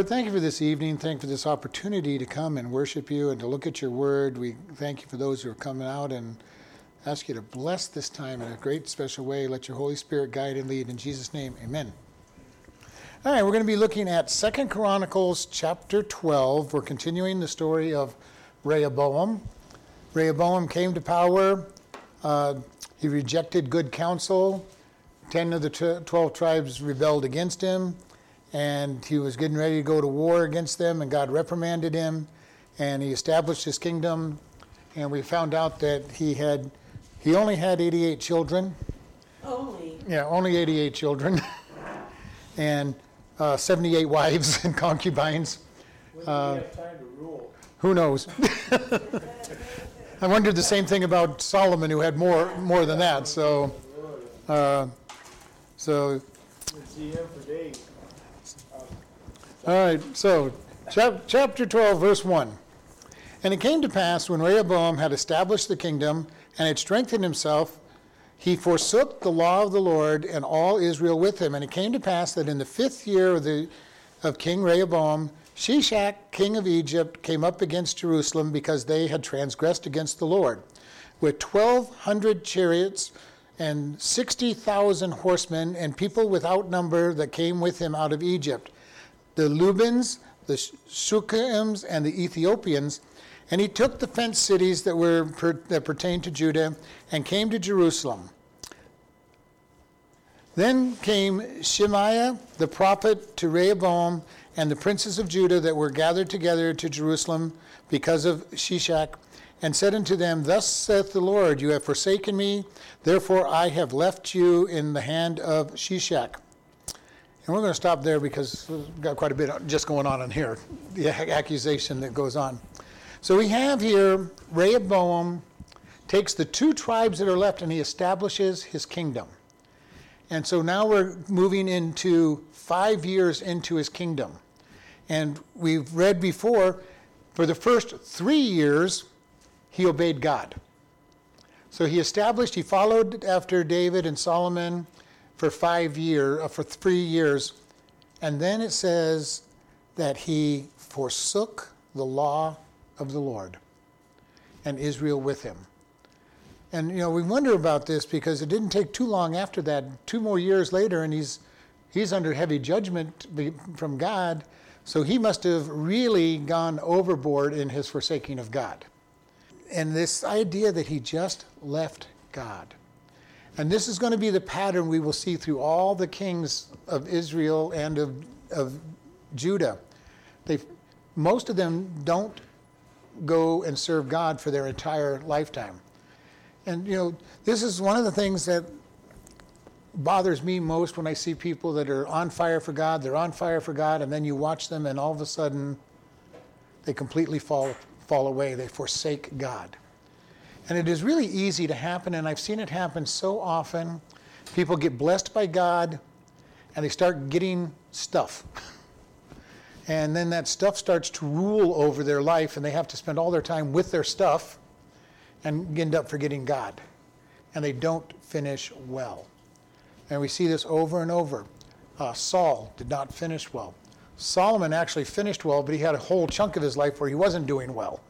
Lord, thank you for this evening. Thank you for this opportunity to come and worship you and to look at your word. We thank you for those who are coming out and ask you to bless this time in a great special way. Let your Holy Spirit guide and lead. In Jesus' name, amen. All right, we're going to be looking at Second Chronicles chapter 12. We're continuing the story of Rehoboam. Rehoboam came to power. Uh, he rejected good counsel. Ten of the t- 12 tribes rebelled against him and he was getting ready to go to war against them, and God reprimanded him, and he established his kingdom. And we found out that he had, he only had 88 children. Only. Yeah, only 88 children, and uh, 78 wives and concubines. When did uh, have time to rule? Who knows? I wondered the same thing about Solomon, who had more more than that. So, uh, so. See him for days. All right, so chap- chapter 12, verse 1. And it came to pass when Rehoboam had established the kingdom and had strengthened himself, he forsook the law of the Lord and all Israel with him. And it came to pass that in the fifth year of, the, of King Rehoboam, Shishak, king of Egypt, came up against Jerusalem because they had transgressed against the Lord, with 1,200 chariots and 60,000 horsemen and people without number that came with him out of Egypt the Lubims, the Sukkiims, and the Ethiopians, and he took the fenced cities that were that pertained to Judah and came to Jerusalem. Then came Shemaiah the prophet to Rehoboam and the princes of Judah that were gathered together to Jerusalem because of Shishak, and said unto them, Thus saith the Lord, You have forsaken me, therefore I have left you in the hand of Shishak. And we're going to stop there because we've got quite a bit just going on in here, the accusation that goes on. So we have here Rehoboam takes the two tribes that are left and he establishes his kingdom. And so now we're moving into five years into his kingdom. And we've read before, for the first three years, he obeyed God. So he established, he followed after David and Solomon for five years, uh, for three years, and then it says that he forsook the law of the Lord, and Israel with him. And you know, we wonder about this because it didn't take too long after that, two more years later, and he's he's under heavy judgment from God. So he must have really gone overboard in his forsaking of God. And this idea that he just left God. And this is going to be the pattern we will see through all the kings of Israel and of, of Judah. They, most of them don't go and serve God for their entire lifetime. And, you know, this is one of the things that bothers me most when I see people that are on fire for God, they're on fire for God, and then you watch them and all of a sudden they completely fall, fall away. They forsake God. And it is really easy to happen, and I've seen it happen so often. People get blessed by God and they start getting stuff. And then that stuff starts to rule over their life, and they have to spend all their time with their stuff and end up forgetting God. And they don't finish well. And we see this over and over. Uh, Saul did not finish well. Solomon actually finished well, but he had a whole chunk of his life where he wasn't doing well.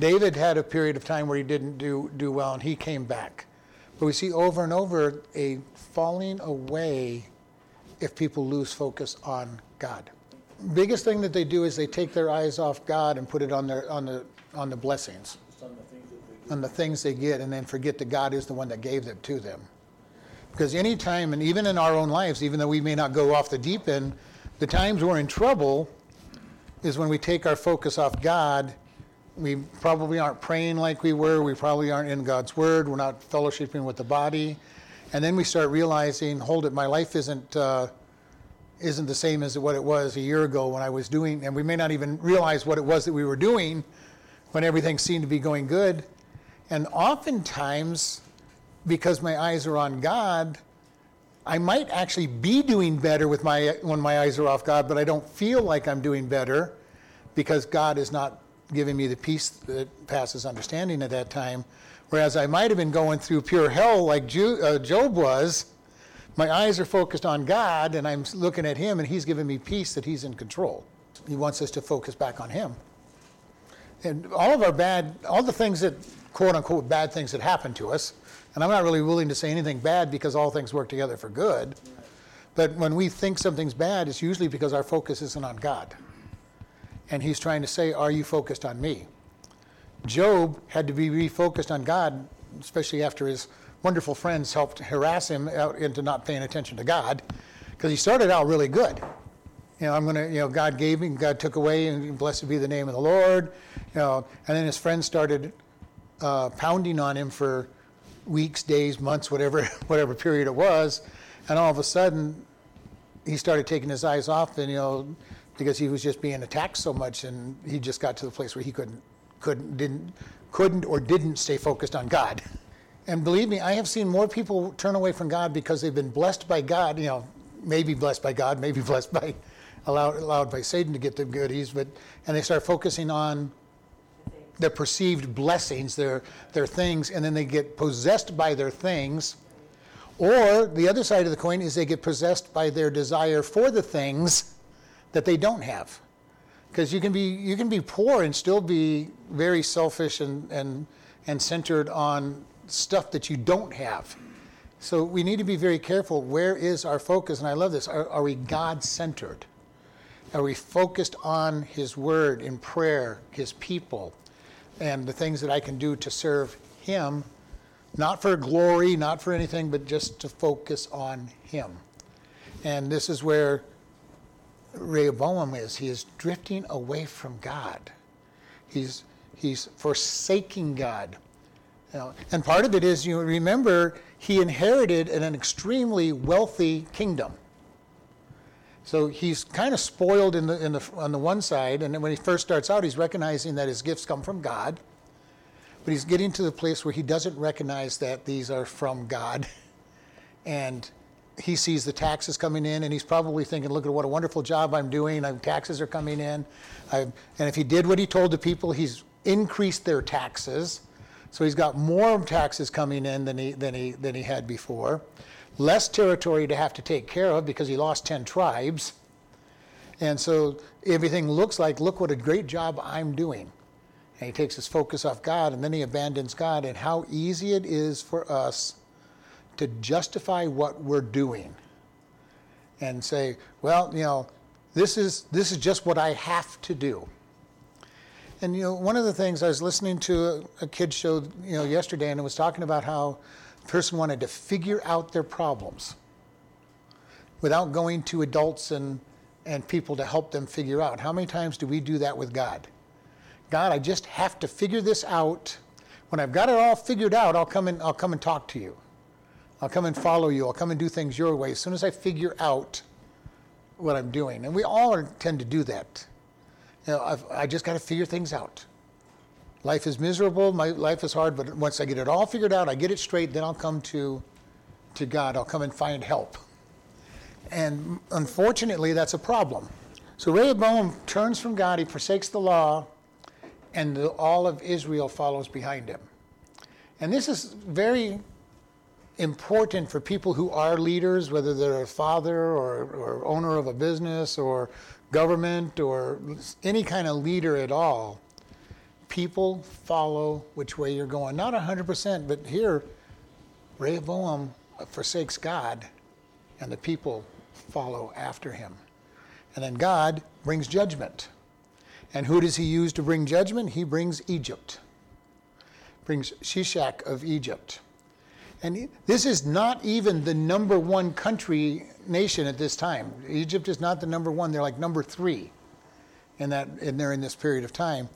David had a period of time where he didn't do, do well and he came back. But we see over and over a falling away if people lose focus on God. Biggest thing that they do is they take their eyes off God and put it on their on the on the blessings. On the things they get and then forget that God is the one that gave them to them. Because any time and even in our own lives, even though we may not go off the deep end, the times we're in trouble is when we take our focus off God we probably aren't praying like we were. We probably aren't in God's Word. We're not fellowshipping with the body. And then we start realizing, hold it, my life isn't uh, isn't the same as what it was a year ago when I was doing. And we may not even realize what it was that we were doing when everything seemed to be going good. And oftentimes, because my eyes are on God, I might actually be doing better with my when my eyes are off God, but I don't feel like I'm doing better because God is not giving me the peace that passes understanding at that time. Whereas I might have been going through pure hell like uh, Job was, my eyes are focused on God and I'm looking at Him and He's giving me peace that He's in control. He wants us to focus back on Him. And all of our bad, all the things that, quote unquote, bad things that happen to us, and I'm not really willing to say anything bad because all things work together for good. But when we think something's bad, it's usually because our focus isn't on God. And He's trying to say, Are you focused on me? Job had to be refocused on God, especially after his wonderful friends helped harass him out into not paying attention to God, because he started out really good. You know, I'm to, you know, God gave me, God took away, and blessed be the name of the Lord. You know, and then his friends started uh, pounding on him for weeks, days, months, whatever, whatever period it was, and all of a sudden, he started taking his eyes off, and you know, because he was just being attacked so much, and he just got to the place where he couldn't, couldn't, didn't, couldn't or didn't stay focused on God. And believe me, I have seen more people turn away from God because they've been blessed by God, you know, maybe blessed by God, maybe blessed by, allowed, allowed by Satan to get the goodies, but, and they start focusing on the perceived blessings, their, their things, and then they get possessed by their things. Or the other side of the coin is they get possessed by their desire for the things that they don't have. Because you can be you can be poor and still be very selfish and, and, and centered on stuff that you don't have. So we need to be very careful. Where is our focus? And I love this. Are, are we God centered? Are we focused on His Word in prayer, His people, and the things that I can do to serve Him? Not for glory, not for anything, but just to focus on Him. And this is where Rehoboam is. He is drifting away from God. He's, he's forsaking God. You know, and part of it is, you remember, he inherited an, extremely wealthy kingdom. So he's kind of spoiled in the, in the, on the one side, and when he first starts out, he's recognizing that his gifts come from God. But he's getting to the place where he doesn't recognize that these are from God. And he sees the taxes coming in, and he's probably thinking, look at what a wonderful job I'm doing. I'm, taxes are coming in. I've, and if he did what he told the people, he's increased their taxes. So he's got more taxes coming in than he, than he, than he had before. Less territory to have to take care of because he lost 10 tribes. And so everything looks like, look what a great job I'm doing. And he takes his focus off God and then he abandons God, and how easy it is for us to justify what we're doing and say, well, you know, this is, this is just what I have to do. And, you know, one of the things I was listening to a, a kid show, you know, yesterday, and it was talking about how a person wanted to figure out their problems without going to adults and, and people to help them figure out. How many times do we do that with God? God, I just have to figure this out. When I've got it all figured out, I'll come and I'll come and talk to you. I'll come and follow you. I'll come and do things your way as soon as I figure out what I'm doing. And we all tend to do that. You know, I've, I just got to figure things out. Life is miserable. My life is hard, but once I get it all figured out, I get it straight, then I'll come to, to God. I'll come and find help. And unfortunately, that's a problem. So Rehoboam turns from God, he forsakes the law, and all of Israel follows behind him. And this is very important for people who are leaders, whether they're a father or, or owner of a business or government or any kind of leader at all. People follow which way you're going. Not 100%, but here, Rehoboam forsakes God, and the people follow after him. And then God brings judgment. And who does he use to bring judgment? He brings Egypt, brings Shishak of Egypt. And this is not even the number one country nation at this time. Egypt is not the number one, they're like number three in that and they're in this period of time.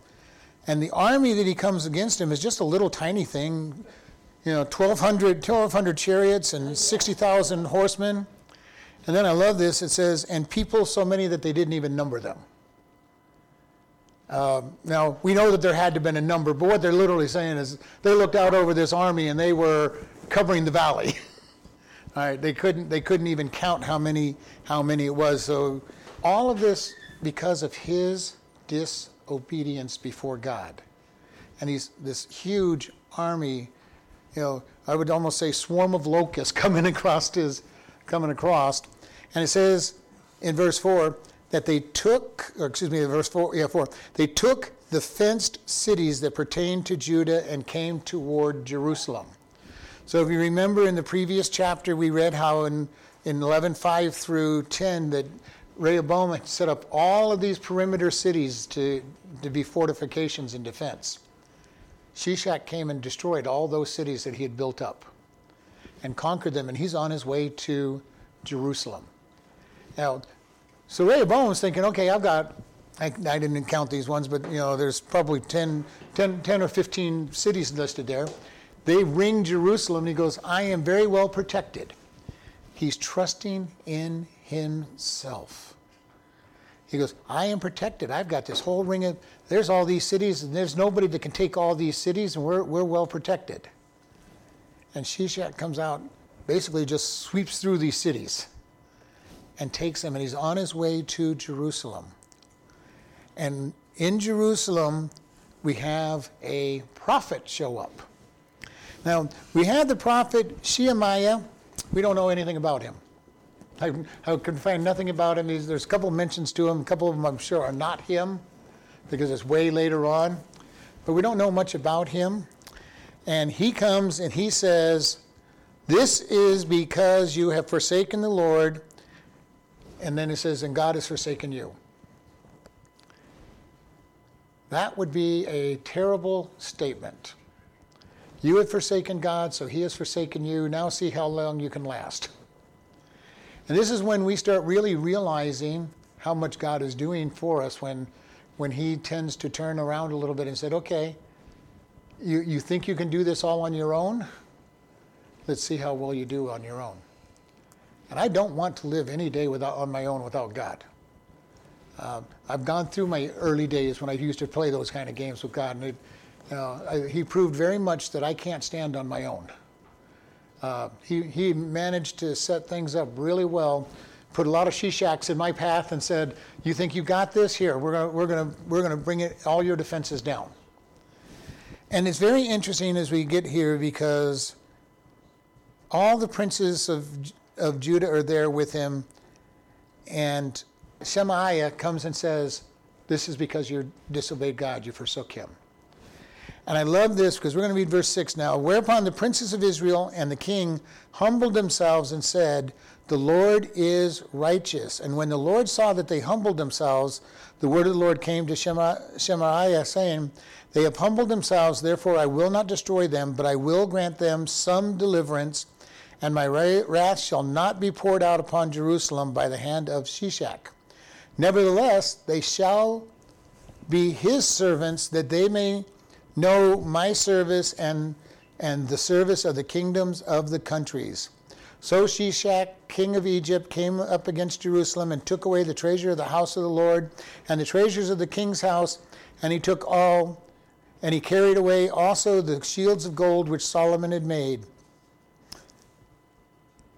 And the army that he comes against him is just a little tiny thing, you know, 1,200, 1,200 chariots and 60,000 horsemen. And then I love this, it says, and people so many that they didn't even number them. Um, now, we know that there had to have been a number, but what they're literally saying is they looked out over this army and they were covering the valley. all right, they couldn't, they couldn't even count how many, how many it was. So, all of this because of his disobedience before God. And he's this huge army, you know, I would almost say swarm of locusts coming across his, coming across. And it says in verse 4 that they took, excuse me, verse 4, yeah, 4, they took the fenced cities that pertained to Judah and came toward Jerusalem. So if you remember in the previous chapter, we read how in, in 11.5 through 10 that Rehoboam set up all of these perimeter cities to, to be fortifications and defense. Shishak came and destroyed all those cities that he had built up and conquered them, and he's on his way to Jerusalem. Now, so Rehoboam was thinking, okay, I've got, I, I didn't count these ones, but you know, there's probably 10, 10, 10 or 15 cities listed there. They ring Jerusalem, and he goes, I am very well protected. He's trusting in himself. He goes, I am protected. I've got this whole ring of, there's all these cities, and there's nobody that can take all these cities, and we're, we're well protected. And Shishak comes out, basically just sweeps through these cities and takes them, and he's on his way to Jerusalem. And in Jerusalem, we have a prophet show up. Now, we have the prophet Shemaiah. We don't know anything about him. I, I could find nothing about him. He's, there's a couple of mentions to him. A couple of them, I'm sure, are not him because it's way later on. But we don't know much about him. And he comes and he says, This is because you have forsaken the Lord. And then it says, And God has forsaken you. That would be a terrible statement. You have forsaken God, so he has forsaken you. Now see how long you can last. And this is when we start really realizing how much God is doing for us when, when He tends to turn around a little bit and said, okay, you, you think you can do this all on your own? Let's see how well you do on your own. And I don't want to live any day without, on my own without God. Uh, I've gone through my early days when I used to play those kind of games with God, and it, you I, He proved very much that I can't stand on my own. Uh, he, he managed to set things up really well, put a lot of Shishaks in my path and said, you think you got this? Here, we're going we're gonna, we're gonna bring it, all your defenses down. And it's very interesting as we get here because all the princes of, of Judah are there with him, and Shemaiah comes and says, This is because you disobeyed God, you forsook him. And I love this because we're going to read verse 6 now. Whereupon the princes of Israel and the king humbled themselves and said, The Lord is righteous. And when the Lord saw that they humbled themselves, the word of the Lord came to Shemaiah, saying, They have humbled themselves, therefore I will not destroy them, but I will grant them some deliverance, and my wrath shall not be poured out upon Jerusalem by the hand of Shishak. Nevertheless, they shall be his servants, that they may know my service and, and the service of the kingdoms of the countries. So Shishak, king of Egypt, came up against Jerusalem and took away the treasure of the house of the Lord and the treasures of the king's house, and he took all, and he carried away also the shields of gold which Solomon had made.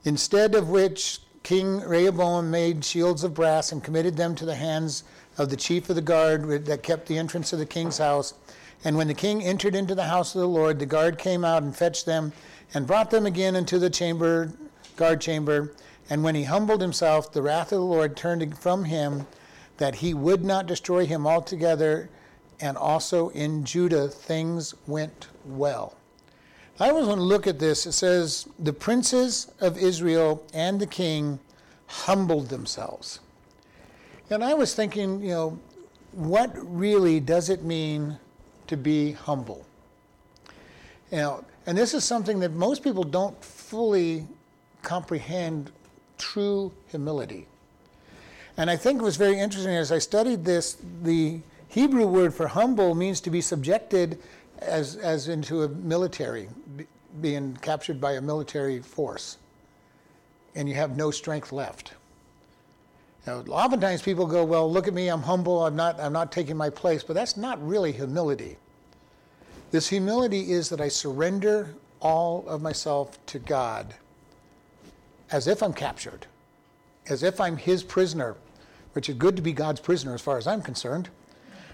Instead of which, King Rehoboam made shields of brass and committed them to the hands of the chief of the guard that kept the entrance of the king's house. And when the king entered into the house of the Lord, the guard came out and fetched them and brought them again into the chamber, guard chamber. And when he humbled himself, the wrath of the Lord turned from him that he would not destroy him altogether. And also in Judah, things went well. I was going to look at this. It says, The princes of Israel and the king humbled themselves. And I was thinking, you know, what really does it mean to be humble. Know, and this is something that most people don't fully comprehend true humility. And I think it was very interesting as I studied this, the Hebrew word for humble means to be subjected as, as into a military, being captured by a military force, and you have no strength left. Now, oftentimes people go, well, look at me, I'm humble, I'm not, I'm not taking my place, but that's not really humility. This humility is that I surrender all of myself to God as if I'm captured, as if I'm His prisoner, which is good to be God's prisoner as far as I'm concerned.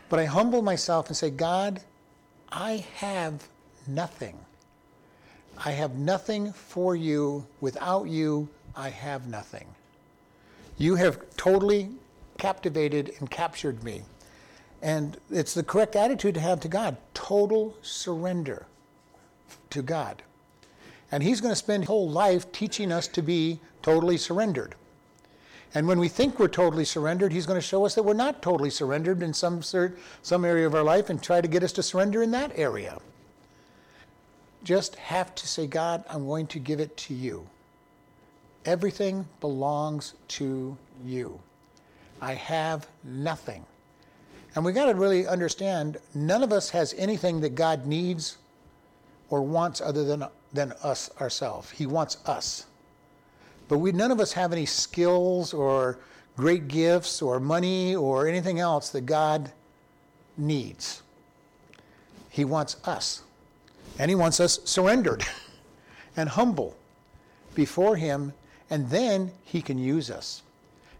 But I humble myself and say, God, I have nothing. I have nothing for you. Without you, I have nothing. You have totally captivated and captured me. And it's the correct attitude to have to God total surrender to God. And He's going to spend His whole life teaching us to be totally surrendered. And when we think we're totally surrendered, He's going to show us that we're not totally surrendered in some, cert, some area of our life and try to get us to surrender in that area. Just have to say, God, I'm going to give it to you. Everything belongs to you. I have nothing. And we got to really understand none of us has anything that God needs or wants other than, than us ourselves. He wants us. But we none of us have any skills or great gifts or money or anything else that God needs. He wants us. And he wants us surrendered and humble before him, and then he can use us.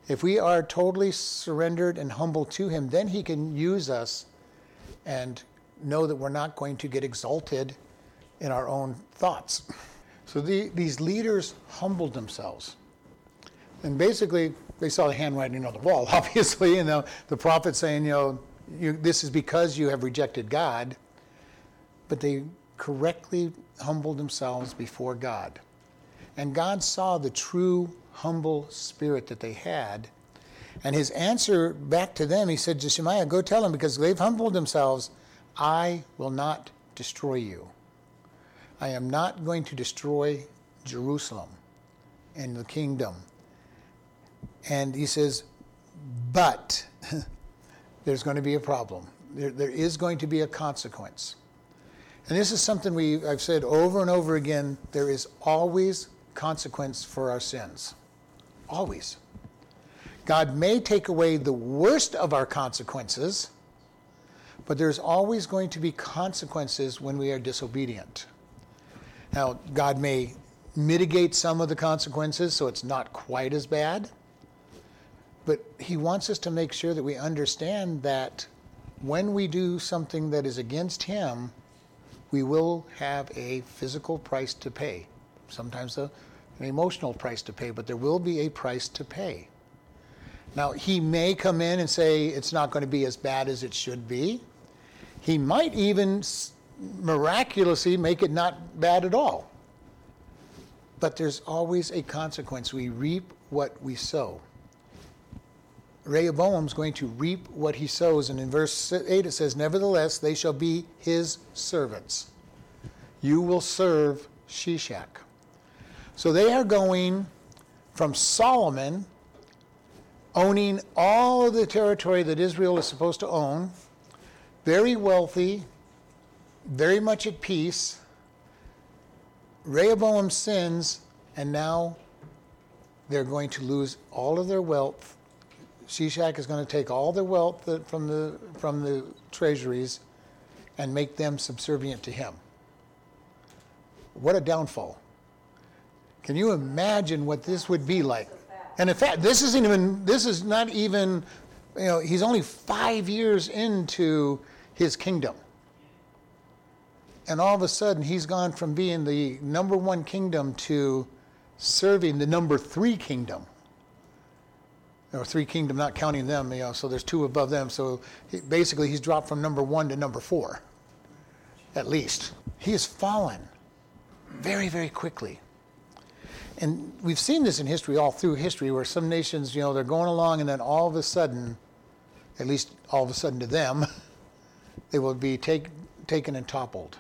If we are totally surrendered and humble to him, then he can use us and know that we're not going to get exalted in our own thoughts. So the, these leaders humbled themselves. And basically, they saw the handwriting on the wall, obviously, you know, the prophet saying, you know, you, this is because you have rejected God. But they correctly humbled themselves before God. And God saw the true humble spirit that they had. And his answer back to them, he said to Shemaiah, Go tell them, because they've humbled themselves, I will not destroy you. I am not going to destroy Jerusalem and the kingdom. And he says, But there's going to be a problem. There, there is going to be a consequence. And this is something we, I've said over and over again there is always consequence for our sins. Always. God may take away the worst of our consequences, but there's always going to be consequences when we are disobedient. Now, God may mitigate some of the consequences so it's not quite as bad, but He wants us to make sure that we understand that when we do something that is against Him, we will have a physical price to pay. Sometimes a, an emotional price to pay, but there will be a price to pay. Now, he may come in and say it's not going to be as bad as it should be. He might even miraculously make it not bad at all. But there's always a consequence. We reap what we sow. Rehoboam's going to reap what he sows. And in verse 8 it says, Nevertheless, they shall be his servants. You will serve Shishak. So they are going from Solomon owning all of the territory that Israel is supposed to own, very wealthy, very much at peace. Rehoboam sins, and now they're going to lose all of their wealth. Shishak is going to take all their wealth from the, from the treasuries and make them subservient to him. What a downfall. Can you imagine what this would be like? And in fact, this isn't even, this is not even, you know, he's only five years into his kingdom. And all of a sudden, he's gone from being the number one kingdom to serving the number three kingdom. Or three kingdom, not counting them, you know, so there's two above them. So he, basically, he's dropped from number one to number four, at least. He has fallen very, very quickly and we've seen this in history, all through history, where some nations, you know, they're going along and then all of a sudden, at least all of a sudden to them, they will be take, taken and toppled.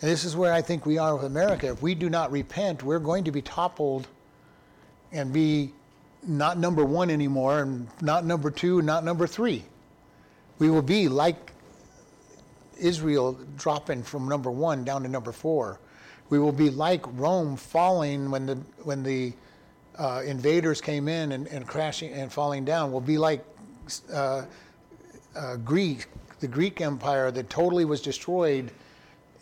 And this is where I think we are with America. If we do not repent, we're going to be toppled and be not number one anymore, and not number two, not number three. We will be like Israel dropping from number one down to number four we will be like Rome falling when the, when the uh, invaders came in and, and crashing and falling down. We'll be like uh, uh, Greek, the Greek Empire that totally was destroyed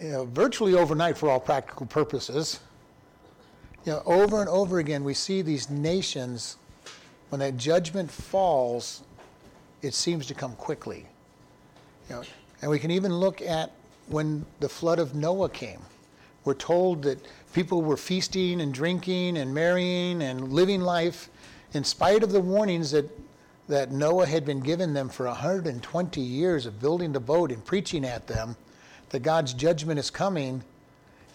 you know, virtually overnight for all practical purposes. You know, over and over again, we see these nations, when that judgment falls, it seems to come quickly. You know, and we can even look at when the flood of Noah came we're told that people were feasting and drinking and marrying and living life in spite of the warnings that, that Noah had been given them for 120 years of building the boat and preaching at them that God's judgment is coming.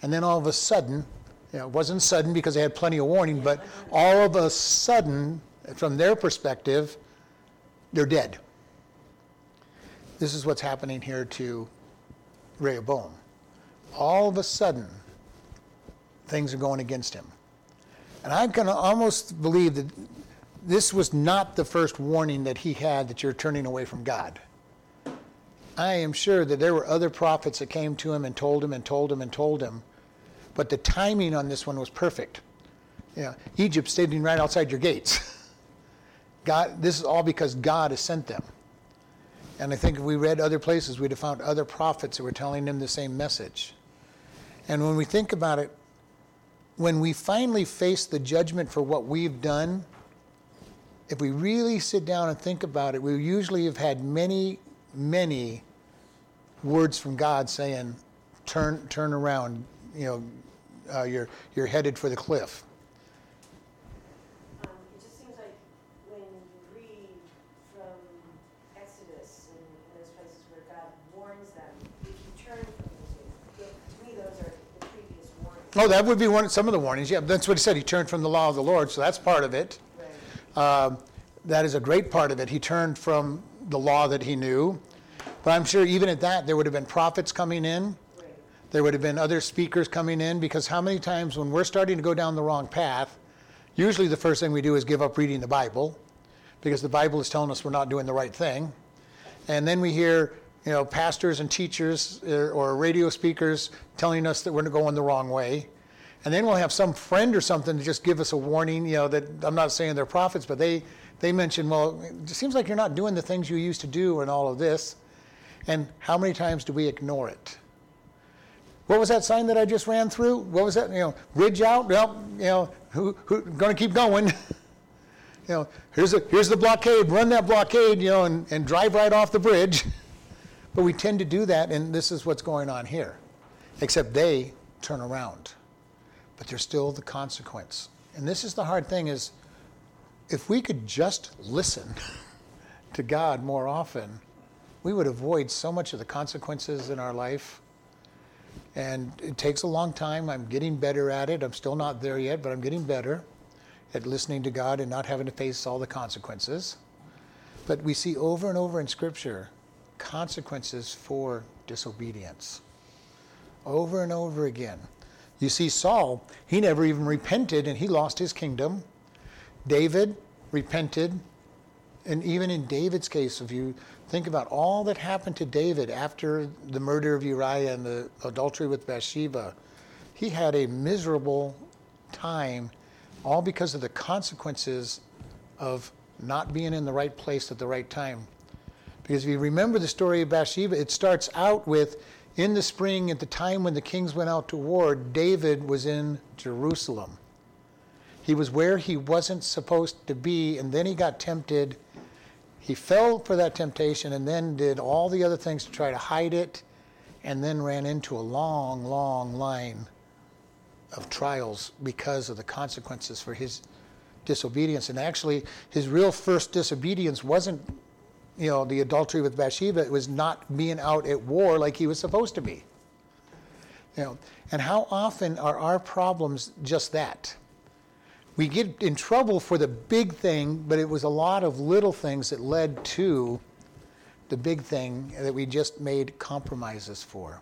And then all of a sudden, you know, it wasn't sudden because they had plenty of warning, but all of a sudden, from their perspective, they're dead. This is what's happening here to Rehoboam. All of a sudden, things are going against him. And I can almost believe that this was not the first warning that he had that you're turning away from God. I am sure that there were other prophets that came to him and told him and told him and told him, but the timing on this one was perfect. Egypt's standing right outside your gates. God, this is all because God has sent them. And I think if we read other places, we'd have found other prophets that were telling them the same message. And when we think about it, when we finally face the judgment for what we've done, if we really sit down and think about it, we usually have had many, many words from God saying, "Turn, turn around. You know, uh, you're you're headed for the cliff." Um, it just seems like when you read from Exodus and, those places where God warns them, turn from those things, to me, those are the previous warnings. Oh, that would be one some of the warnings. Yeah, that's what he said. He turned from the law of the Lord, so that's part of it. Um, that is a great part of it. He turned from the law that he knew. But I'm sure even at that, there would have been prophets coming in. There would have been other speakers coming in because how many times when we're starting to go down the wrong path, usually the first thing we do is give up reading the Bible because the Bible is telling us we're not doing the right thing. And then we hear, you know, pastors and teachers uh, or radio speakers telling us that we're going the wrong way. And then we'll have some friend or something to just give us a warning, you know, that I'm not saying they're prophets, but they, they mention, well, it seems like you're not doing the things you used to do and all of this. And how many times do we ignore it? What was that sign that I just ran through? What was that? You know, bridge out. Well, you know, who, who going to keep going? you know, here's a, here's the blockade. Run that blockade, you know, and, and drive right off the bridge. but we tend to do that, and this is what's going on here. Except they turn around, but there's still the consequence. And this is the hard thing: is if we could just listen to God more often, we would avoid so much of the consequences in our life. And it takes a long time. I'm getting better at it. I'm still not there yet, but I'm getting better at listening to God and not having to face all the consequences. But we see over and over in Scripture consequences for disobedience. Over and over again. You see, Saul, he never even repented and he lost his kingdom. David repented. And even in David's case, if you think about all that happened to David after the murder of Uriah and the adultery with Bathsheba, he had a miserable time, all because of the consequences of not being in the right place at the right time. Because if you remember the story of Bathsheba, it starts out with in the spring, at the time when the kings went out to war, David was in Jerusalem. He was where he wasn't supposed to be, and then he got tempted. He fell for that temptation and then did all the other things to try to hide it, and then ran into a long, long line of trials because of the consequences for his disobedience. And actually, his real first disobedience wasn't, you know, the adultery with Bathsheba. It was not being out at war like he was supposed to be. You know, and how often are our problems just that? We get in trouble for the big thing, but it was a lot of little things that led to the big thing that we just made compromises for.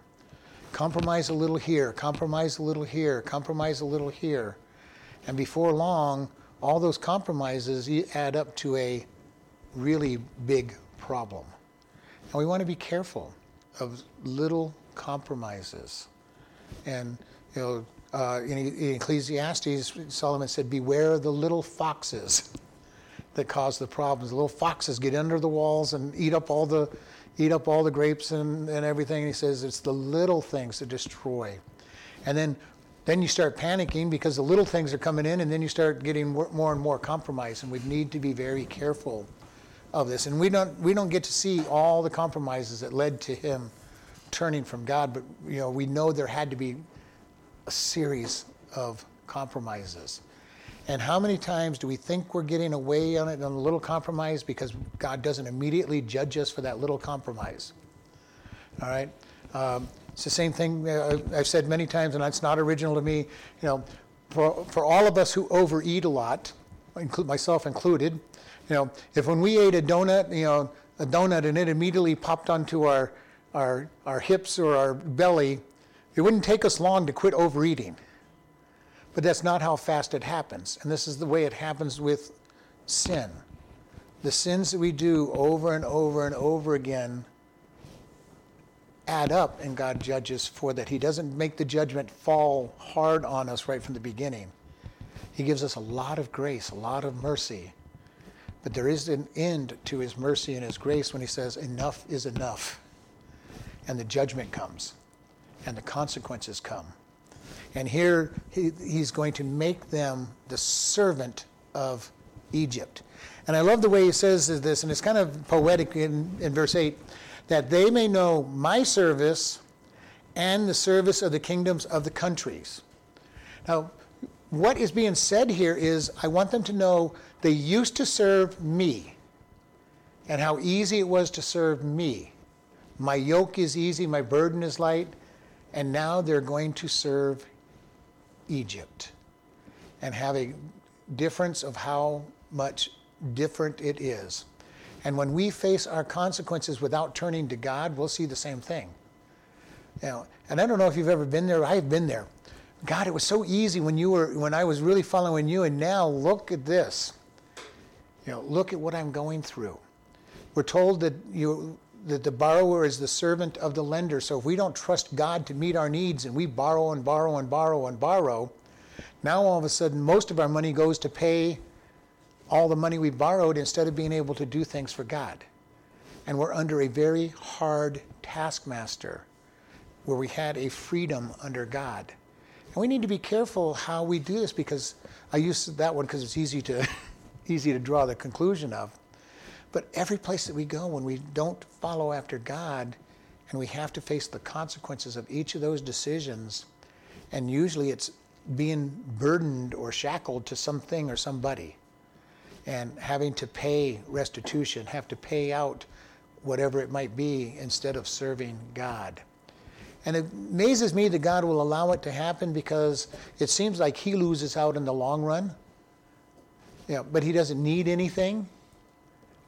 Compromise a little here, compromise a little here, compromise a little here. And before long, all those compromises add up to a really big problem. And we want to be careful of little compromises. And, you know, uh, in, in Ecclesiastes, Solomon said, Beware the little foxes that cause the problems. The little foxes get under the walls and eat up all the, eat up all the grapes and, and everything. And he says it's the little things that destroy. And then, then you start panicking because the little things are coming in, and then you start getting more and more compromise. And we need to be very careful of this. And we don't, we don't get to see all the compromises that led to him turning from God, but you know, we know there had to be a series of compromises. And how many times do we think we're getting away on it on a little compromise because God doesn't immediately judge us for that little compromise? All right? Um, it's the same thing I've said many times, and it's not original to me. You know, for, for all of us who overeat a lot, include myself included, you know, if when we ate a donut, you know, a donut and it immediately popped onto our, our, our hips or our belly, it wouldn't take us long to quit overeating. But that's not how fast it happens. And this is the way it happens with sin. The sins that we do over and over and over again add up, and God judges for that. He doesn't make the judgment fall hard on us right from the beginning. He gives us a lot of grace, a lot of mercy. But there is an end to his mercy and his grace when he says, Enough is enough. And the judgment comes, and the consequences come. And here he, he's going to make them the servant of Egypt. And I love the way he says this, and it's kind of poetic in, in verse 8 that they may know my service and the service of the kingdoms of the countries. Now, what is being said here is I want them to know they used to serve me and how easy it was to serve me. My yoke is easy, my burden is light, and now they're going to serve Egypt and have a difference of how much different it is. And when we face our consequences without turning to God, we'll see the same thing. Know, and I don't know if you've ever been there. I've been there. God, it was so easy when you were when I was really following you, and now look at this. You know, look at what I'm going through. We're told that you that the borrower is the servant of the lender. So if we don't trust God to meet our needs and we borrow and borrow and borrow and borrow, now all of a sudden most of our money goes to pay all the money we borrowed instead of being able to do things for God. And we're under a very hard taskmaster where we had a freedom under God. And we need to be careful how we do this because I use that one because it's easy to easy to draw the conclusion of. But every place that we go, when we don't follow after God, and we have to face the consequences of each of those decisions, and usually it's being burdened or shackled to something or somebody, and having to pay restitution, have to pay out whatever it might be instead of serving God. And it amazes me that God will allow it to happen because it seems like He loses out in the long run. Yeah, but He doesn't need anything.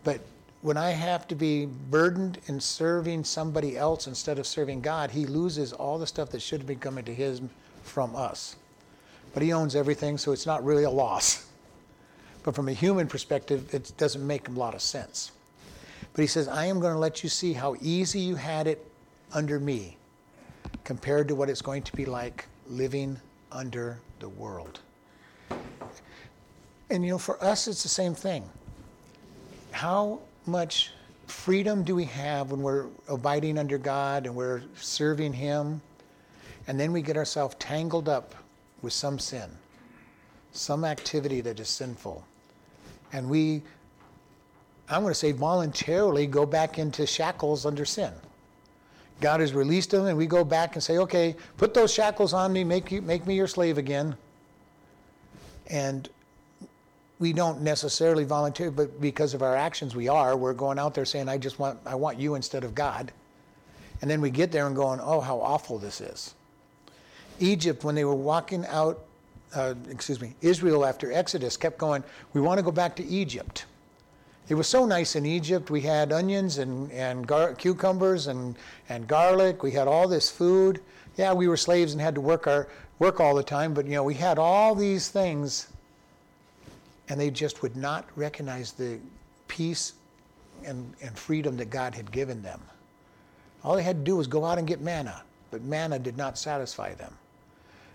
But when I have to be burdened in serving somebody else instead of serving God, he loses all the stuff that should be coming to him from us. But he owns everything, so it's not really a loss. But from a human perspective, it doesn't make a lot of sense. But he says, I am going to let you see how easy you had it under me compared to what it's going to be like living under the world. And you know, for us, it's the same thing how much freedom do we have when we're abiding under God and we're serving Him, and then we get ourselves tangled up with some sin, some activity that is sinful, and we, I'm going to say voluntarily, go back into shackles under sin. God has released them, and we go back and say, okay, put those shackles on me, make, you, make me your slave again. And we don't necessarily volunteer, but because of our actions, we are. We're going out there saying, "I just want, I want you instead of God," and then we get there and going, "Oh, how awful this is." Egypt, when they were walking out, uh, excuse me, Israel after Exodus kept going, "We want to go back to Egypt." It was so nice in Egypt. We had onions and, and gar- cucumbers and, and garlic. We had all this food. Yeah, we were slaves and had to work our work all the time, but you know, we had all these things and they just would not recognize the peace and, and freedom that God had given them. All they had to do was go out and get manna, but manna did not satisfy them.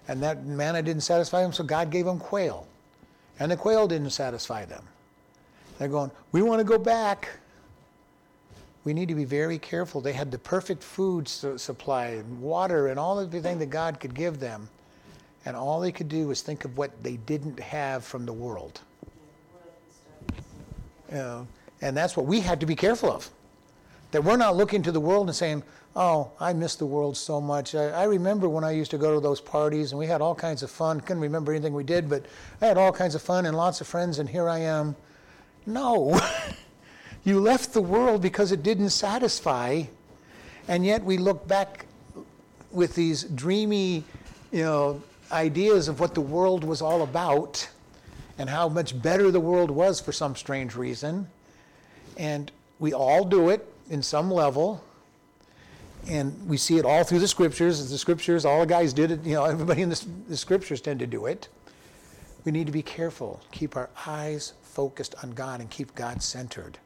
And that manna didn't satisfy them, so God gave them quail. And the quail didn't satisfy them. They're going, We want to go back. We need to be very careful. They had the perfect food supply and water and all the everything that God could give them. And all they could do was think of what they didn't have from the world. Know, and that's what we had to be careful of. That we're not looking to the world and saying, oh, I miss the world so much. I, I, remember when I used to go to those parties and we had all kinds of fun. Couldn't remember anything we did, but I had all kinds of fun and lots of friends, and here I am. No. you left the world because it didn't satisfy, and yet we look back with these dreamy, you know, ideas of what the world was all about and how much better the world was for some strange reason. And we all do it in some level. And we see it all through the scriptures. The scriptures, all the guys did it, you know, everybody in the, the scriptures tend to do it. We need to be careful, keep our eyes focused on God and keep God centered.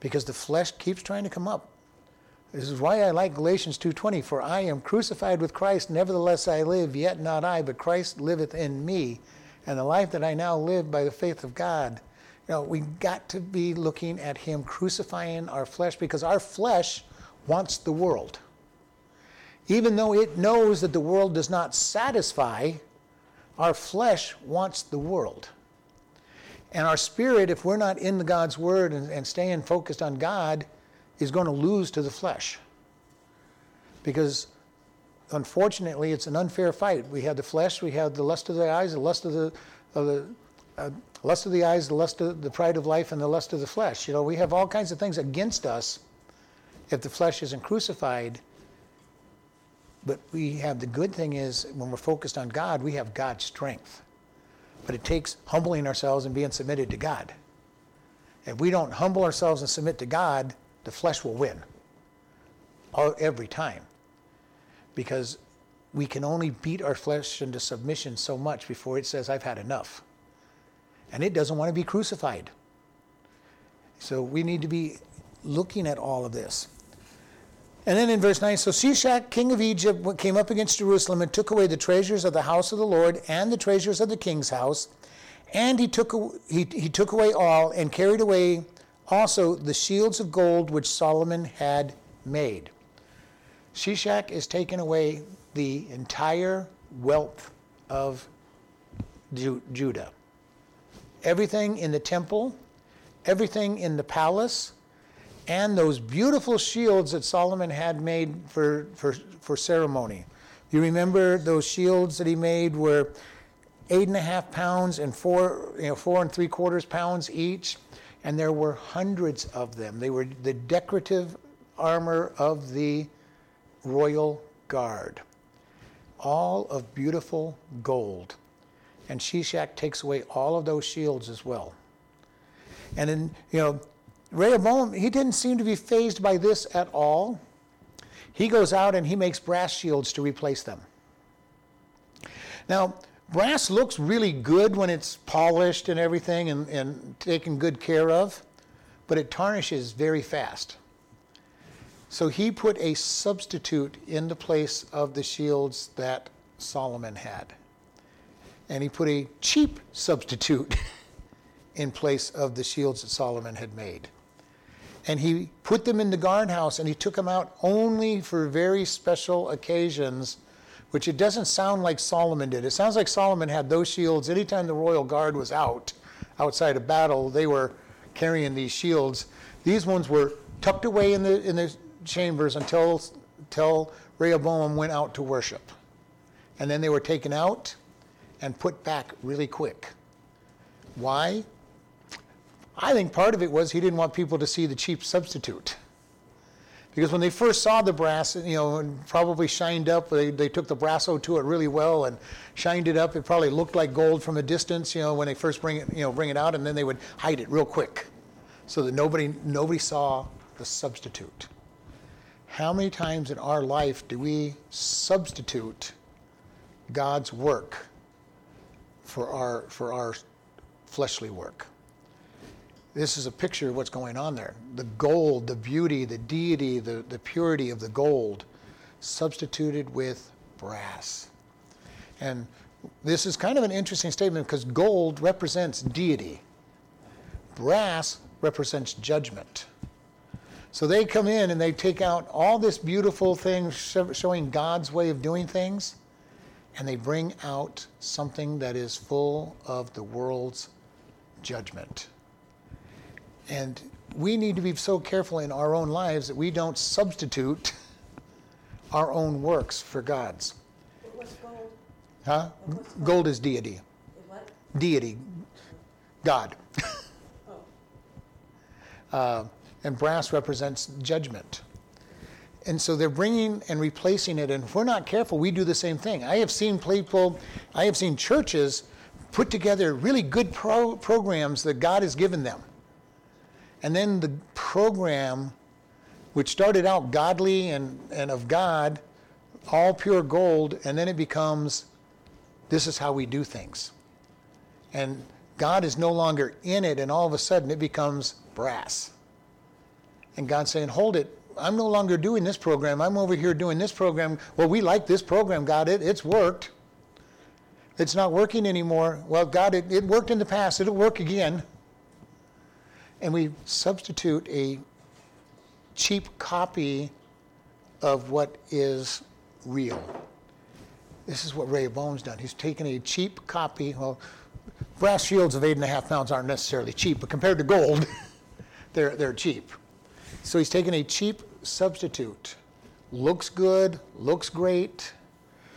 Because the flesh keeps trying to come up. This is why I like Galatians 2:20 for I am crucified with Christ nevertheless I live yet not I but Christ liveth in me and the life that I now live by the faith of God. You know, we got to be looking at him crucifying our flesh because our flesh wants the world. Even though it knows that the world does not satisfy, our flesh wants the world. And our spirit, if we're not in the God's word and, and staying focused on God, is going to lose to the flesh. Because unfortunately, it's an unfair fight. We have the flesh, we have the lust of the eyes, the lust of the, of the uh, lust of the eyes, the lust of the pride of life, and the lust of the flesh. You know, we have all kinds of things against us if the flesh isn't crucified. But we have the good thing is when we're focused on God, we have God's strength. But it takes humbling ourselves and being submitted to God. If we don't humble ourselves and submit to God, the flesh will win every time. Because we can only beat our flesh into submission so much before it says, I've had enough. And it doesn't want to be crucified. So we need to be looking at all of this. And then in verse 9, so Shishak, king of Egypt, came up against Jerusalem and took away the treasures of the house of the Lord and the treasures of the king's house. And he took, he, he took away all and carried away also the shields of gold which Solomon had made. Shishak is taking away the entire wealth of Judah. Everything in the temple, everything in the palace, and those beautiful shields that Solomon had made for, for, for ceremony. You remember those shields that he made were eight and a half pounds and four, you know, four and three quarters pounds each and there were hundreds of them. They were the decorative armor of the royal guard, all of beautiful gold. And Shishak takes away all of those shields as well. And then, you know, Rehoboam, he didn't seem to be phased by this at all. He goes out and he makes brass shields to replace them. Now, brass looks really good when it's polished and everything and, and taken good care of, but it tarnishes very fast. So he put a substitute in the place of the shields that Solomon had. And he put a cheap substitute in place of the shields that Solomon had made. And he put them in the guardhouse and he took them out only for very special occasions which it doesn't sound like Solomon did. It sounds like Solomon had those shields. Anytime the royal guard was out, outside of battle, they were carrying these shields. These ones were tucked away in the, in the chambers until, until Rehoboam went out to worship. And then they were taken out and put back really quick. Why? I think part of it was he didn't want people to see the cheap substitute. Because when they first saw the brass, you know, and probably shined up, they, they took the brasso to it really well and shined it up. It probably looked like gold from a distance, you know, when they first bring it, you know, bring it out, and then they would hide it real quick so that nobody, nobody saw the substitute. How many times in our life do we substitute God's work for our, for our fleshly work? This is a picture of what's going on there. The gold, the beauty, the deity, the, the purity of the gold substituted with brass. And this is kind of an interesting statement because gold represents deity, brass represents judgment. So they come in and they take out all this beautiful thing showing God's way of doing things, and they bring out something that is full of the world's judgment. And we need to be so careful in our own lives that we don't substitute our own works for God's. What's gold? Huh? Gold is deity. What? Deity. God. Oh, Uh, and brass represents judgment. And so they're bringing and replacing it. And if we're not careful, we do the same thing. I have seen people, I have seen churches put together really good pro- programs that God has given them. And then the program, which started out godly and, and of God, all pure gold, and then it becomes this is how we do things. And God is no longer in it, and all of a sudden it becomes brass. And God's saying, Hold it. I'm no longer doing this program. I'm over here doing this program. Well, we like this program, God. It, it's worked. It's not working anymore. Well, God, it, it worked in the past. It'll work again. And we substitute a cheap copy of what is real. This is what Rehoboam's done. He's taken a cheap copy. Well, brass shields of eight and a half pounds aren't necessarily cheap, but compared to gold, they're, they're cheap. So he's taken a cheap substitute. Looks good, looks great.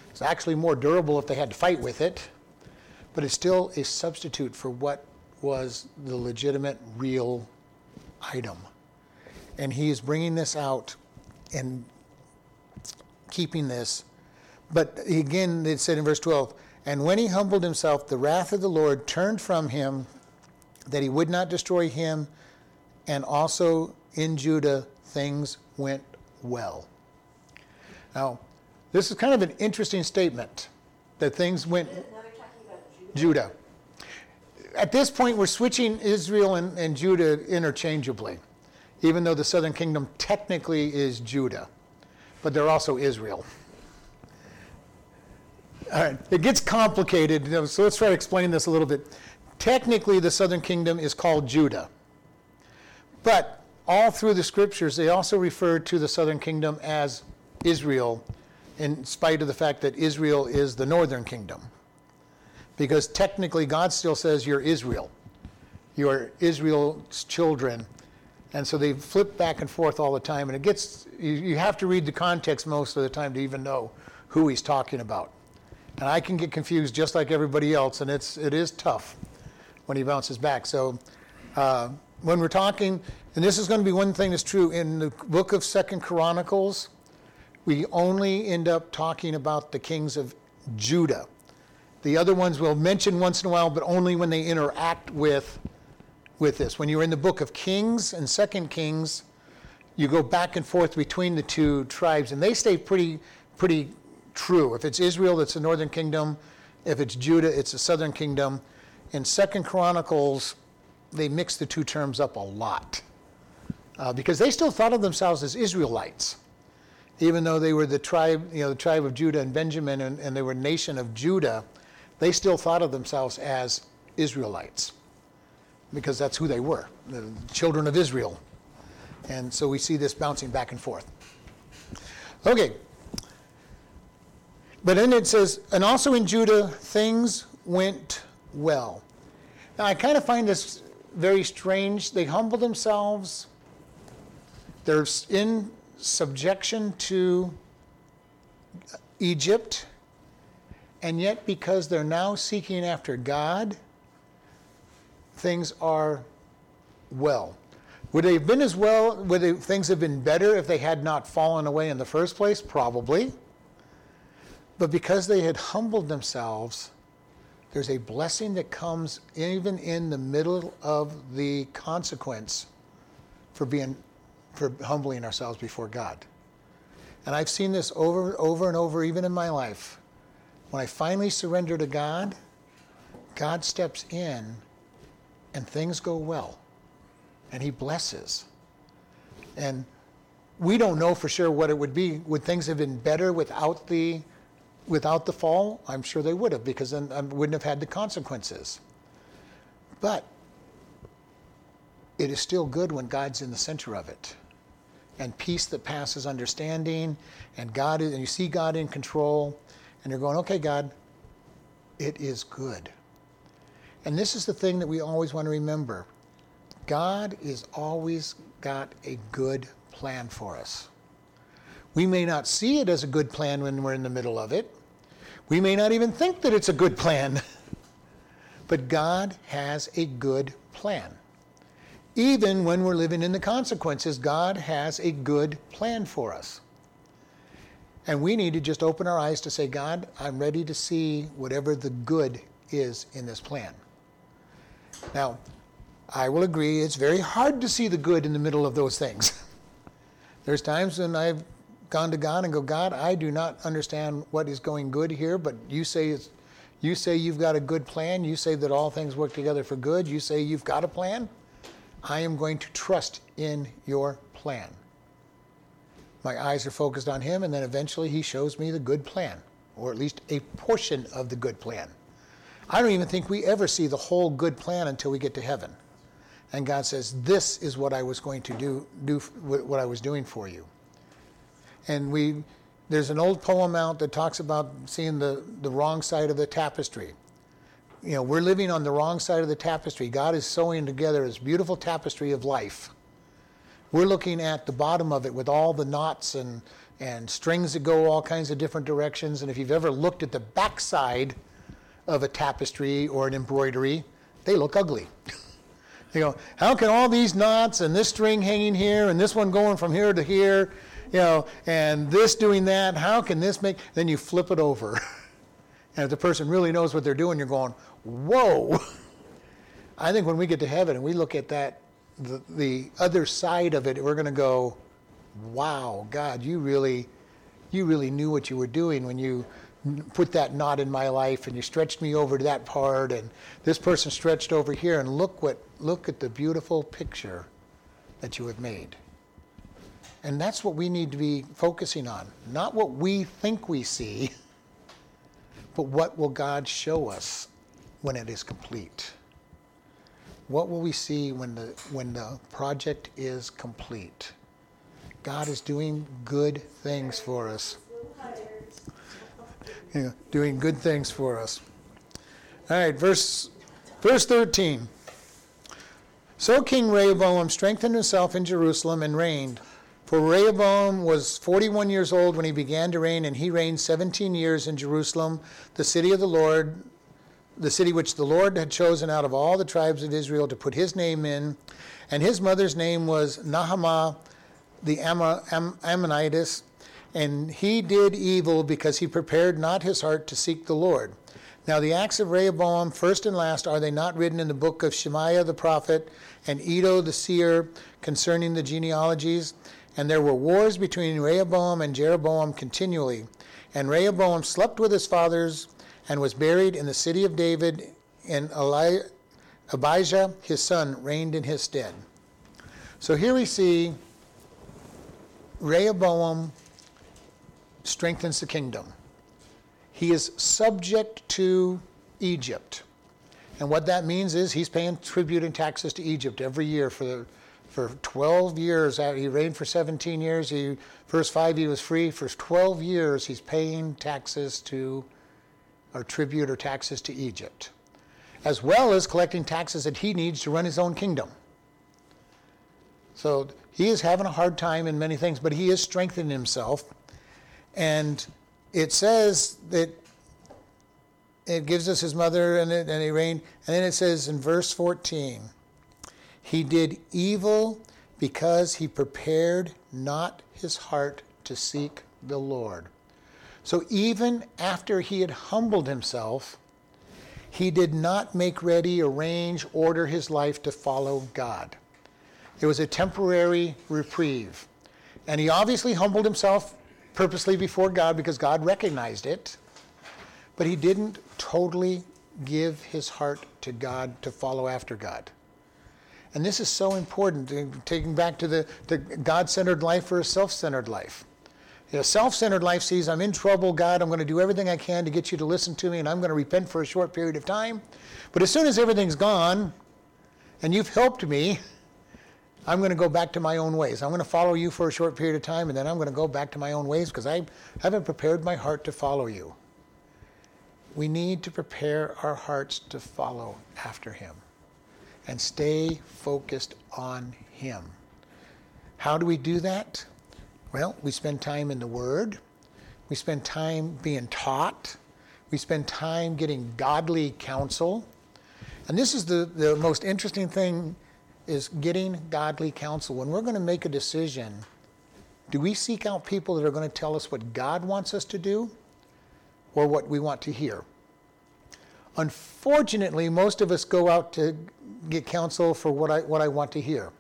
It's actually more durable if they had to fight with it, but it's still a substitute for what was the legitimate, real item. And he is bringing this out and keeping this. But again, it said in verse 12, and when he humbled himself, the wrath of the Lord turned from him that he would not destroy him, and also in Judah things went well. Now, this is kind of an interesting statement that things went now they're talking about Judah. Judah. At this point, we're switching Israel and, and Judah interchangeably, even though the southern kingdom technically is Judah, but they're also Israel. All right, it gets complicated, so let's try to explain this a little bit. Technically, the southern kingdom is called Judah, but all through the scriptures, they also refer to the southern kingdom as Israel, in spite of the fact that Israel is the northern kingdom because technically God still says you're Israel. You're Israel's children. And so they flip back and forth all the time. And it gets, you, you have to read the context most of the time to even know who he's talking about. And I can get confused just like everybody else, and it's, it is tough when he bounces back. So uh, when we're talking, and this is going to be one thing that's true in the book of Second Chronicles, we only end up talking about the kings of Judah. The other ones we'll mention once in a while, but only when they interact with, with this. When you're in the book of Kings and Second Kings, you go back and forth between the two tribes, and they stay pretty, pretty true. If it's Israel, it's the northern kingdom. If it's Judah, it's the southern kingdom. In Second Chronicles, they mix the two terms up a lot uh, because they still thought of themselves as Israelites, even though they were the tribe, you know, the tribe of Judah and Benjamin, and, and they were nation of Judah. They still thought of themselves as Israelites because that's who they were, the children of Israel. And so we see this bouncing back and forth. Okay. But then it says, and also in Judah, things went well. Now, I kind of find this very strange. They humble themselves, they're in subjection to Egypt, and yet because they're now seeking after God, things are well. Would they have been as well? Would they, things have been better if they had not fallen away in the first place? Probably. But because they had humbled themselves, there's a blessing that comes even in the middle of the consequence for being for humbling ourselves before God. And I've seen this over over and over even in my life. When I finally surrender to God, God steps in and things go well. And he blesses. And we don't know for sure what it would be. Would things have been better without the without the fall? I'm sure they would have, because then I wouldn't have had the consequences. But it is still good when God's in the center of it. And peace that passes understanding, and God is, and you see God in control, and you're going, okay, God, it is good. And this is the thing that we always want to remember. God is always got a good plan for us. We may not see it as a good plan when we're in the middle of it. We may not even think that it's a good plan. but God has a good plan. Even when we're living in the consequences, God has a good plan for us. And we need to just open our eyes to say, God, I'm ready to see whatever the good is in this plan. Now, I will agree, it's very hard to see the good in the middle of those things. There's times when I've gone to God and go, God, I do not understand what is going good here, but you say it's, you say you've got a good plan. You say that all things work together for good. You say you've got a plan. I am going to trust in your plan. My eyes are focused on him, and then eventually he shows me the good plan, or at least a portion of the good plan. I don't even think we ever see the whole good plan until we get to heaven. And God says, This is what I was going to do, do what I was doing for you. And we, there's an old poem out that talks about seeing the, the wrong side of the tapestry. You know, we're living on the wrong side of the tapestry. God is sewing together this beautiful tapestry of life. We're looking at the bottom of it with all the knots and, and strings that go all kinds of different directions. And if you've ever looked at the backside of a tapestry or an embroidery, they look ugly. you know, how can all these knots and this string hanging here and this one going from here to here, you know, and this doing that, how can this make, then you flip it over. and if the person really knows what they're doing, you're going, whoa. I think when we get to heaven and we look at that, the, the other side of it, we're going to go, wow, God, you really, you really knew what you were doing when you put that knot in my life and you stretched me over to that part and this person stretched over here and look what look at the beautiful picture that you have made and that's what we need to be focusing on not what we think we see but what will god show us when it is complete what will we see when the when the project is complete god is doing good things for us you know, doing good things for us. All right, verse, verse 13. So King Rehoboam strengthened himself in Jerusalem and reigned. For Rehoboam was 41 years old when he began to reign, and he reigned 17 years in Jerusalem, the city of the Lord, the city which the Lord had chosen out of all the tribes of Israel to put his name in. And his mother's name was Naamah the Ammonitess, and he did evil because he prepared not his heart to seek the Lord. Now, the acts of Rehoboam, first and last, are they not written in the book of Shemaiah the prophet and Iddo the seer concerning the genealogies? And there were wars between Rehoboam and Jeroboam continually. And Rehoboam slept with his fathers and was buried in the city of David, and Eli- Abijah, his son, reigned in his stead. So here we see Rehoboam strengthens the kingdom. He is subject to Egypt. And what that means is he's paying tribute and taxes to Egypt every year for the, for 12 years. Uh, he reigned for 17 years. He first five he was free. For 12 years he's paying taxes to or tribute or taxes to Egypt, as well as collecting taxes that he needs to run his own kingdom. So he is having a hard time in many things, but he is strengthening himself and it says that it gives us his mother and, it, and he reigned. And then it says in verse 14, he did evil because he prepared not his heart to seek the Lord. So even after he had humbled himself, he did not make ready, arrange, order his life to follow God. It was a temporary reprieve. And he obviously humbled himself purposely before God because God recognized it, but he didn't totally give his heart to God to follow after God. And this is so important, taking back to the, the God centered life or a self centered life. A self centered life sees, I'm in trouble, God, I'm going to do everything I can to get you to listen to me, and I'm going to repent for a short period of time. But as soon as everything's gone, and you've helped me, I'm going to go back to my own ways. I'm going to follow you for a short period of time, and then I'm going to go back to my own ways because I haven't prepared my heart to follow you. We need to prepare our hearts to follow after him. And stay focused on Him. How do we do that? Well, we spend time in the Word, we spend time being taught, we spend time getting godly counsel. And this is the, the most interesting thing is getting godly counsel. When we're going to make a decision, do we seek out people that are going to tell us what God wants us to do or what we want to hear? Unfortunately, most of us go out to get counsel for what I, what I want to hear.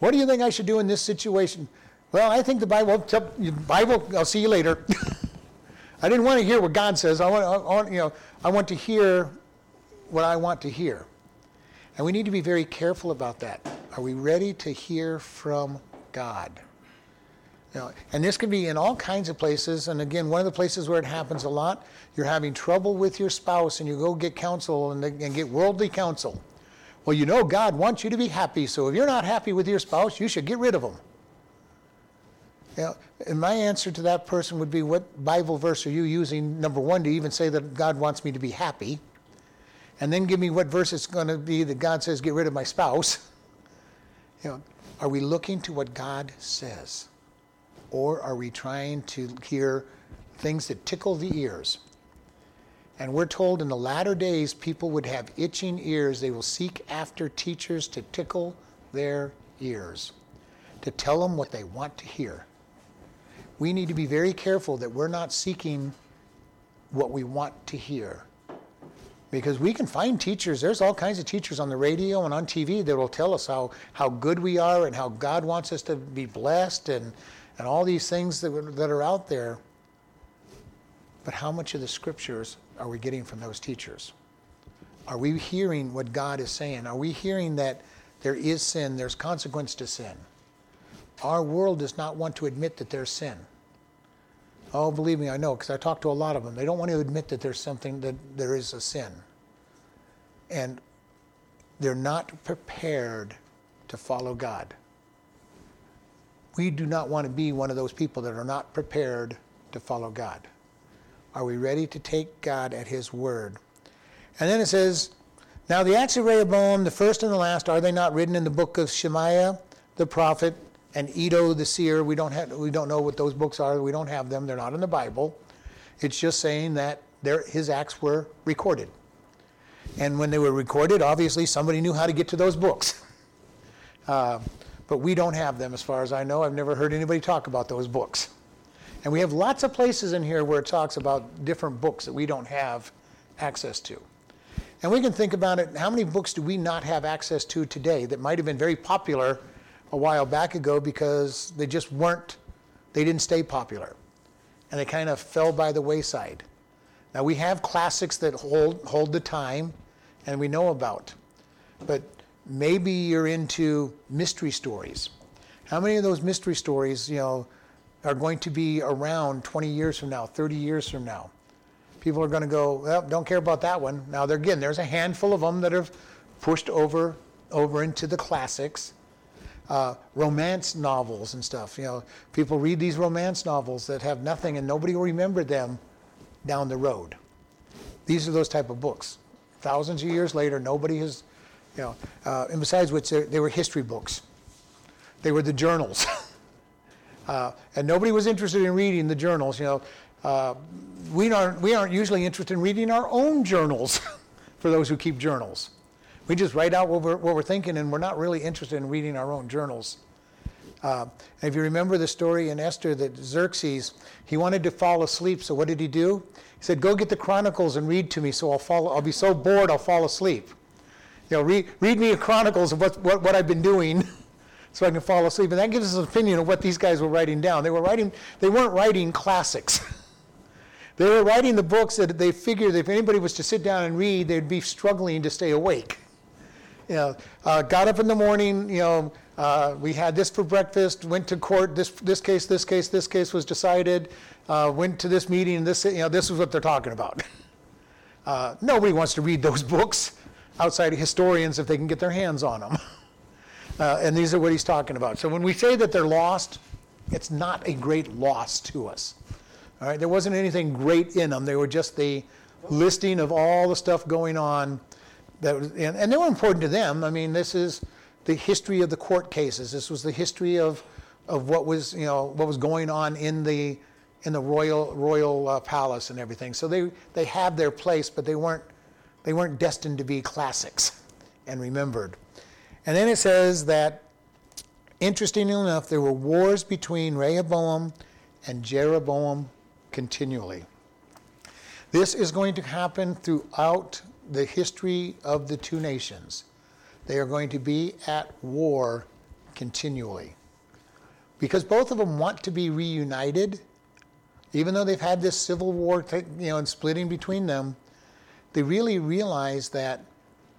What do you think I should do in this situation? Well, I think the Bible, Bible, I'll see you later. I didn't want to hear what God says. I want, I want, you know, I want to hear what I want to hear. And we need to be very careful about that. Are we ready to hear from God? You know, and this can be in all kinds of places. And again, one of the places where it happens a lot, you're having trouble with your spouse and you go get counsel and, and get worldly counsel. Well, you know God wants you to be happy, so if you're not happy with your spouse, you should get rid of them. You know, and my answer to that person would be, what Bible verse are you using, number one, to even say that God wants me to be happy? And then give me what verse it's going to be that God says, get rid of my spouse. You know, are we looking to what God says? Or are we trying to hear things that tickle the ears? And we're told in the latter days, people would have itching ears. They will seek after teachers to tickle their ears, to tell them what they want to hear. We need to be very careful that we're not seeking what we want to hear. Because we can find teachers, there's all kinds of teachers on the radio and on TV that will tell us how, how good we are and how God wants us to be blessed and, and all these things that, that are out there. But how much of the scriptures are we getting from those teachers? Are we hearing what God is saying? Are we hearing that there is sin, there's consequence to sin? Our world does not want to admit that there's sin. Oh, believe me, I know, because I talk to a lot of them. They don't want to admit that there's something, that there is a sin. And they're not prepared to follow God. We do not want to be one of those people that are not prepared to follow God. Are we ready to take God at His word? And then it says, Now the acts of Rehoboam, the first and the last, are they not written in the book of Shemaiah the prophet and Iddo the seer? We don't, have, we don't know what those books are. We don't have them. They're not in the Bible. It's just saying that his acts were recorded. And when they were recorded, obviously somebody knew how to get to those books. Uh, but we don't have them as far as I know. I've never heard anybody talk about those books. And we have lots of places in here where it talks about different books that we don't have access to. And we can think about it how many books do we not have access to today that might have been very popular a while back ago because they just weren't, they didn't stay popular. And they kind of fell by the wayside. Now we have classics that hold, hold the time and we know about. But maybe you're into mystery stories. How many of those mystery stories, you know, are going to be around 20 years from now, 30 years from now. People are going to go, well, don't care about that one. Now, again, there's a handful of them that have pushed over over into the classics. Uh, romance novels and stuff. You know, people read these romance novels that have nothing, and nobody will remember them down the road. These are those type of books. Thousands of years later, nobody has, you know, uh, and besides which, they were history books. They were the journals. Uh, and nobody was interested in reading the journals. You know, uh, we aren't we aren't usually interested in reading our own journals. for those who keep journals, we just write out what we're what we're thinking, and we're not really interested in reading our own journals. Uh, if you remember the story in Esther that Xerxes, he wanted to fall asleep, so what did he do? He said, "Go get the Chronicles and read to me, so I'll fall. I'll be so bored I'll fall asleep. You know, read read me a Chronicles of what what, what I've been doing." so I can fall asleep. And that gives us an opinion of what these guys were writing down. They were writing, they weren't writing classics. they were writing the books that they figured if anybody was to sit down and read, they'd be struggling to stay awake. You know, uh, got up in the morning, you know, uh, we had this for breakfast, went to court, this, this case, this case, this case was decided, uh, went to this meeting, this, you know, this is what they're talking about. Uh, nobody wants to read those books outside historians if they can get their hands on them. Uh, and these are what he's talking about. So when we say that they're lost, it's not a great loss to us. All right, there wasn't anything great in them. They were just the listing of all the stuff going on that was, and, and they were important to them. I mean, this is the history of the court cases. This was the history of, of what was, you know, what was going on in the, in the royal, royal uh, palace and everything. So they, they had their place, but they weren't, they weren't destined to be classics and remembered. And then it says that, interestingly enough, there were wars between Rehoboam and Jeroboam continually. This is going to happen throughout the history of the two nations. They are going to be at war continually. Because both of them want to be reunited, even though they've had this civil war, you know, and splitting between them, they really realize that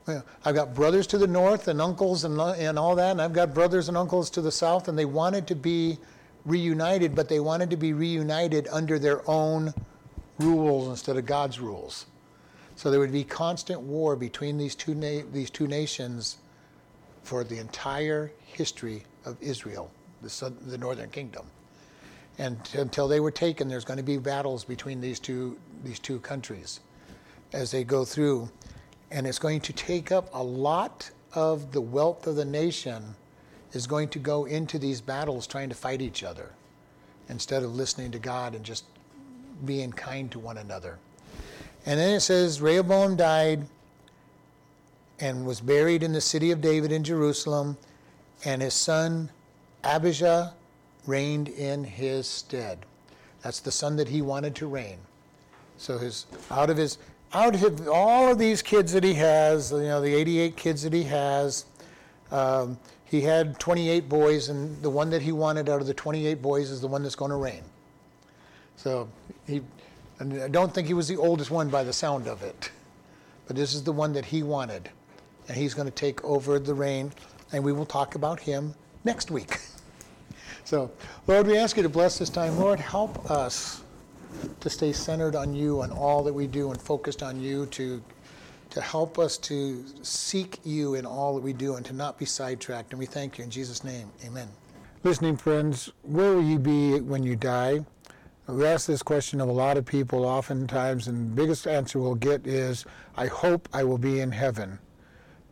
well, I've got brothers to the north and uncles and, and all that, and I've got brothers and uncles to the south, and they wanted to be reunited, but they wanted to be reunited under their own rules instead of God's rules. So there would be constant war between these two, na- these two nations for the entire history of Israel, the, the northern kingdom. And t- until they were taken, there's going to be battles between these two, these two countries as they go through. And it's going to take up a lot of the wealth of the nation is going to go into these battles trying to fight each other instead of listening to God and just being kind to one another. And then it says Rehoboam died and was buried in the city of David in Jerusalem, and his son Abijah reigned in his stead. That's the son that he wanted to reign. So his out of his out of all of these kids that he has, you know, the 88 kids that he has, um, he had 28 boys, and the one that he wanted out of the 28 boys is the one that's going to reign. So he, I don't think he was the oldest one by the sound of it, but this is the one that he wanted, and he's going to take over the reign, and we will talk about him next week. So, Lord, we ask you to bless this time. Lord, help us to stay centered on you and all that we do and focused on you to to help us to seek you in all that we do and to not be sidetracked. And we thank you in Jesus' name. Amen. Listening friends, where will you be when you die? We ask this question of a lot of people oftentimes, and the biggest answer we'll get is, I hope I will be in heaven.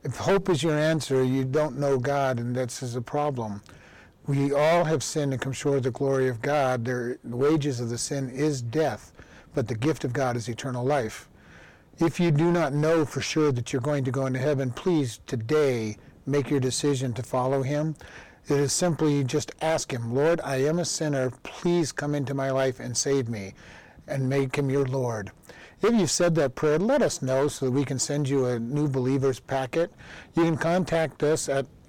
If hope is your answer, you don't know God, and that's a problem. We all have sinned and come short of the glory of God. the wages of the sin is death, but the gift of God is eternal life. If you do not know for sure that you're going to go into heaven, please today make your decision to follow Him. It is simply just ask Him, Lord, I am a sinner. Please come into my life and save me and make Him your Lord. If you've said that prayer, let us know so that we can send you a new believers packet. You can contact us at